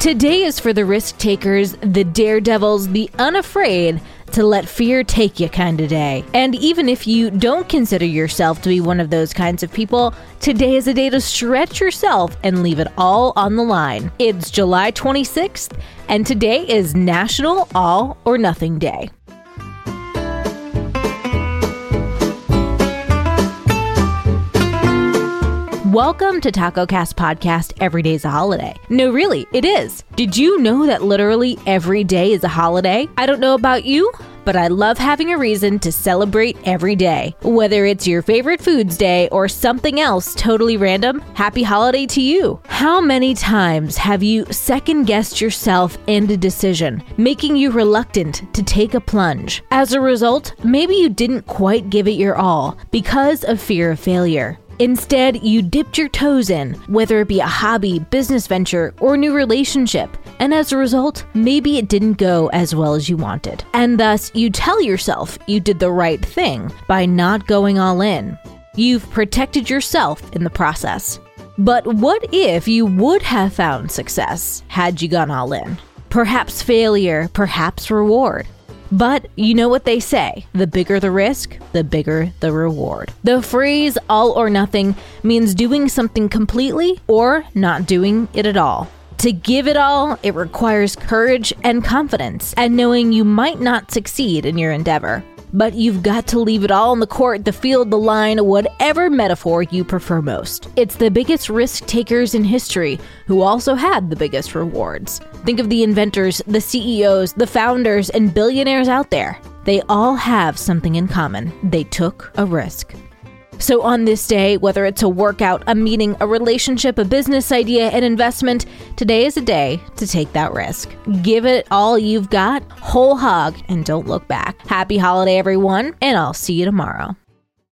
Today is for the risk takers, the daredevils, the unafraid to let fear take you kind of day. And even if you don't consider yourself to be one of those kinds of people, today is a day to stretch yourself and leave it all on the line. It's July 26th, and today is National All or Nothing Day. Welcome to Taco Cast Podcast Every Day's a Holiday. No, really, it is. Did you know that literally every day is a holiday? I don't know about you, but I love having a reason to celebrate every day. Whether it's your favorite foods day or something else totally random, happy holiday to you. How many times have you second guessed yourself and a decision, making you reluctant to take a plunge? As a result, maybe you didn't quite give it your all because of fear of failure. Instead, you dipped your toes in, whether it be a hobby, business venture, or new relationship, and as a result, maybe it didn't go as well as you wanted. And thus, you tell yourself you did the right thing by not going all in. You've protected yourself in the process. But what if you would have found success had you gone all in? Perhaps failure, perhaps reward. But you know what they say the bigger the risk, the bigger the reward. The phrase all or nothing means doing something completely or not doing it at all. To give it all, it requires courage and confidence, and knowing you might not succeed in your endeavor but you've got to leave it all on the court, the field, the line, whatever metaphor you prefer most. It's the biggest risk takers in history who also had the biggest rewards. Think of the inventors, the CEOs, the founders, and billionaires out there. They all have something in common. They took a risk. So, on this day, whether it's a workout, a meeting, a relationship, a business idea, an investment, today is a day to take that risk. Give it all you've got, whole hog, and don't look back. Happy holiday, everyone, and I'll see you tomorrow.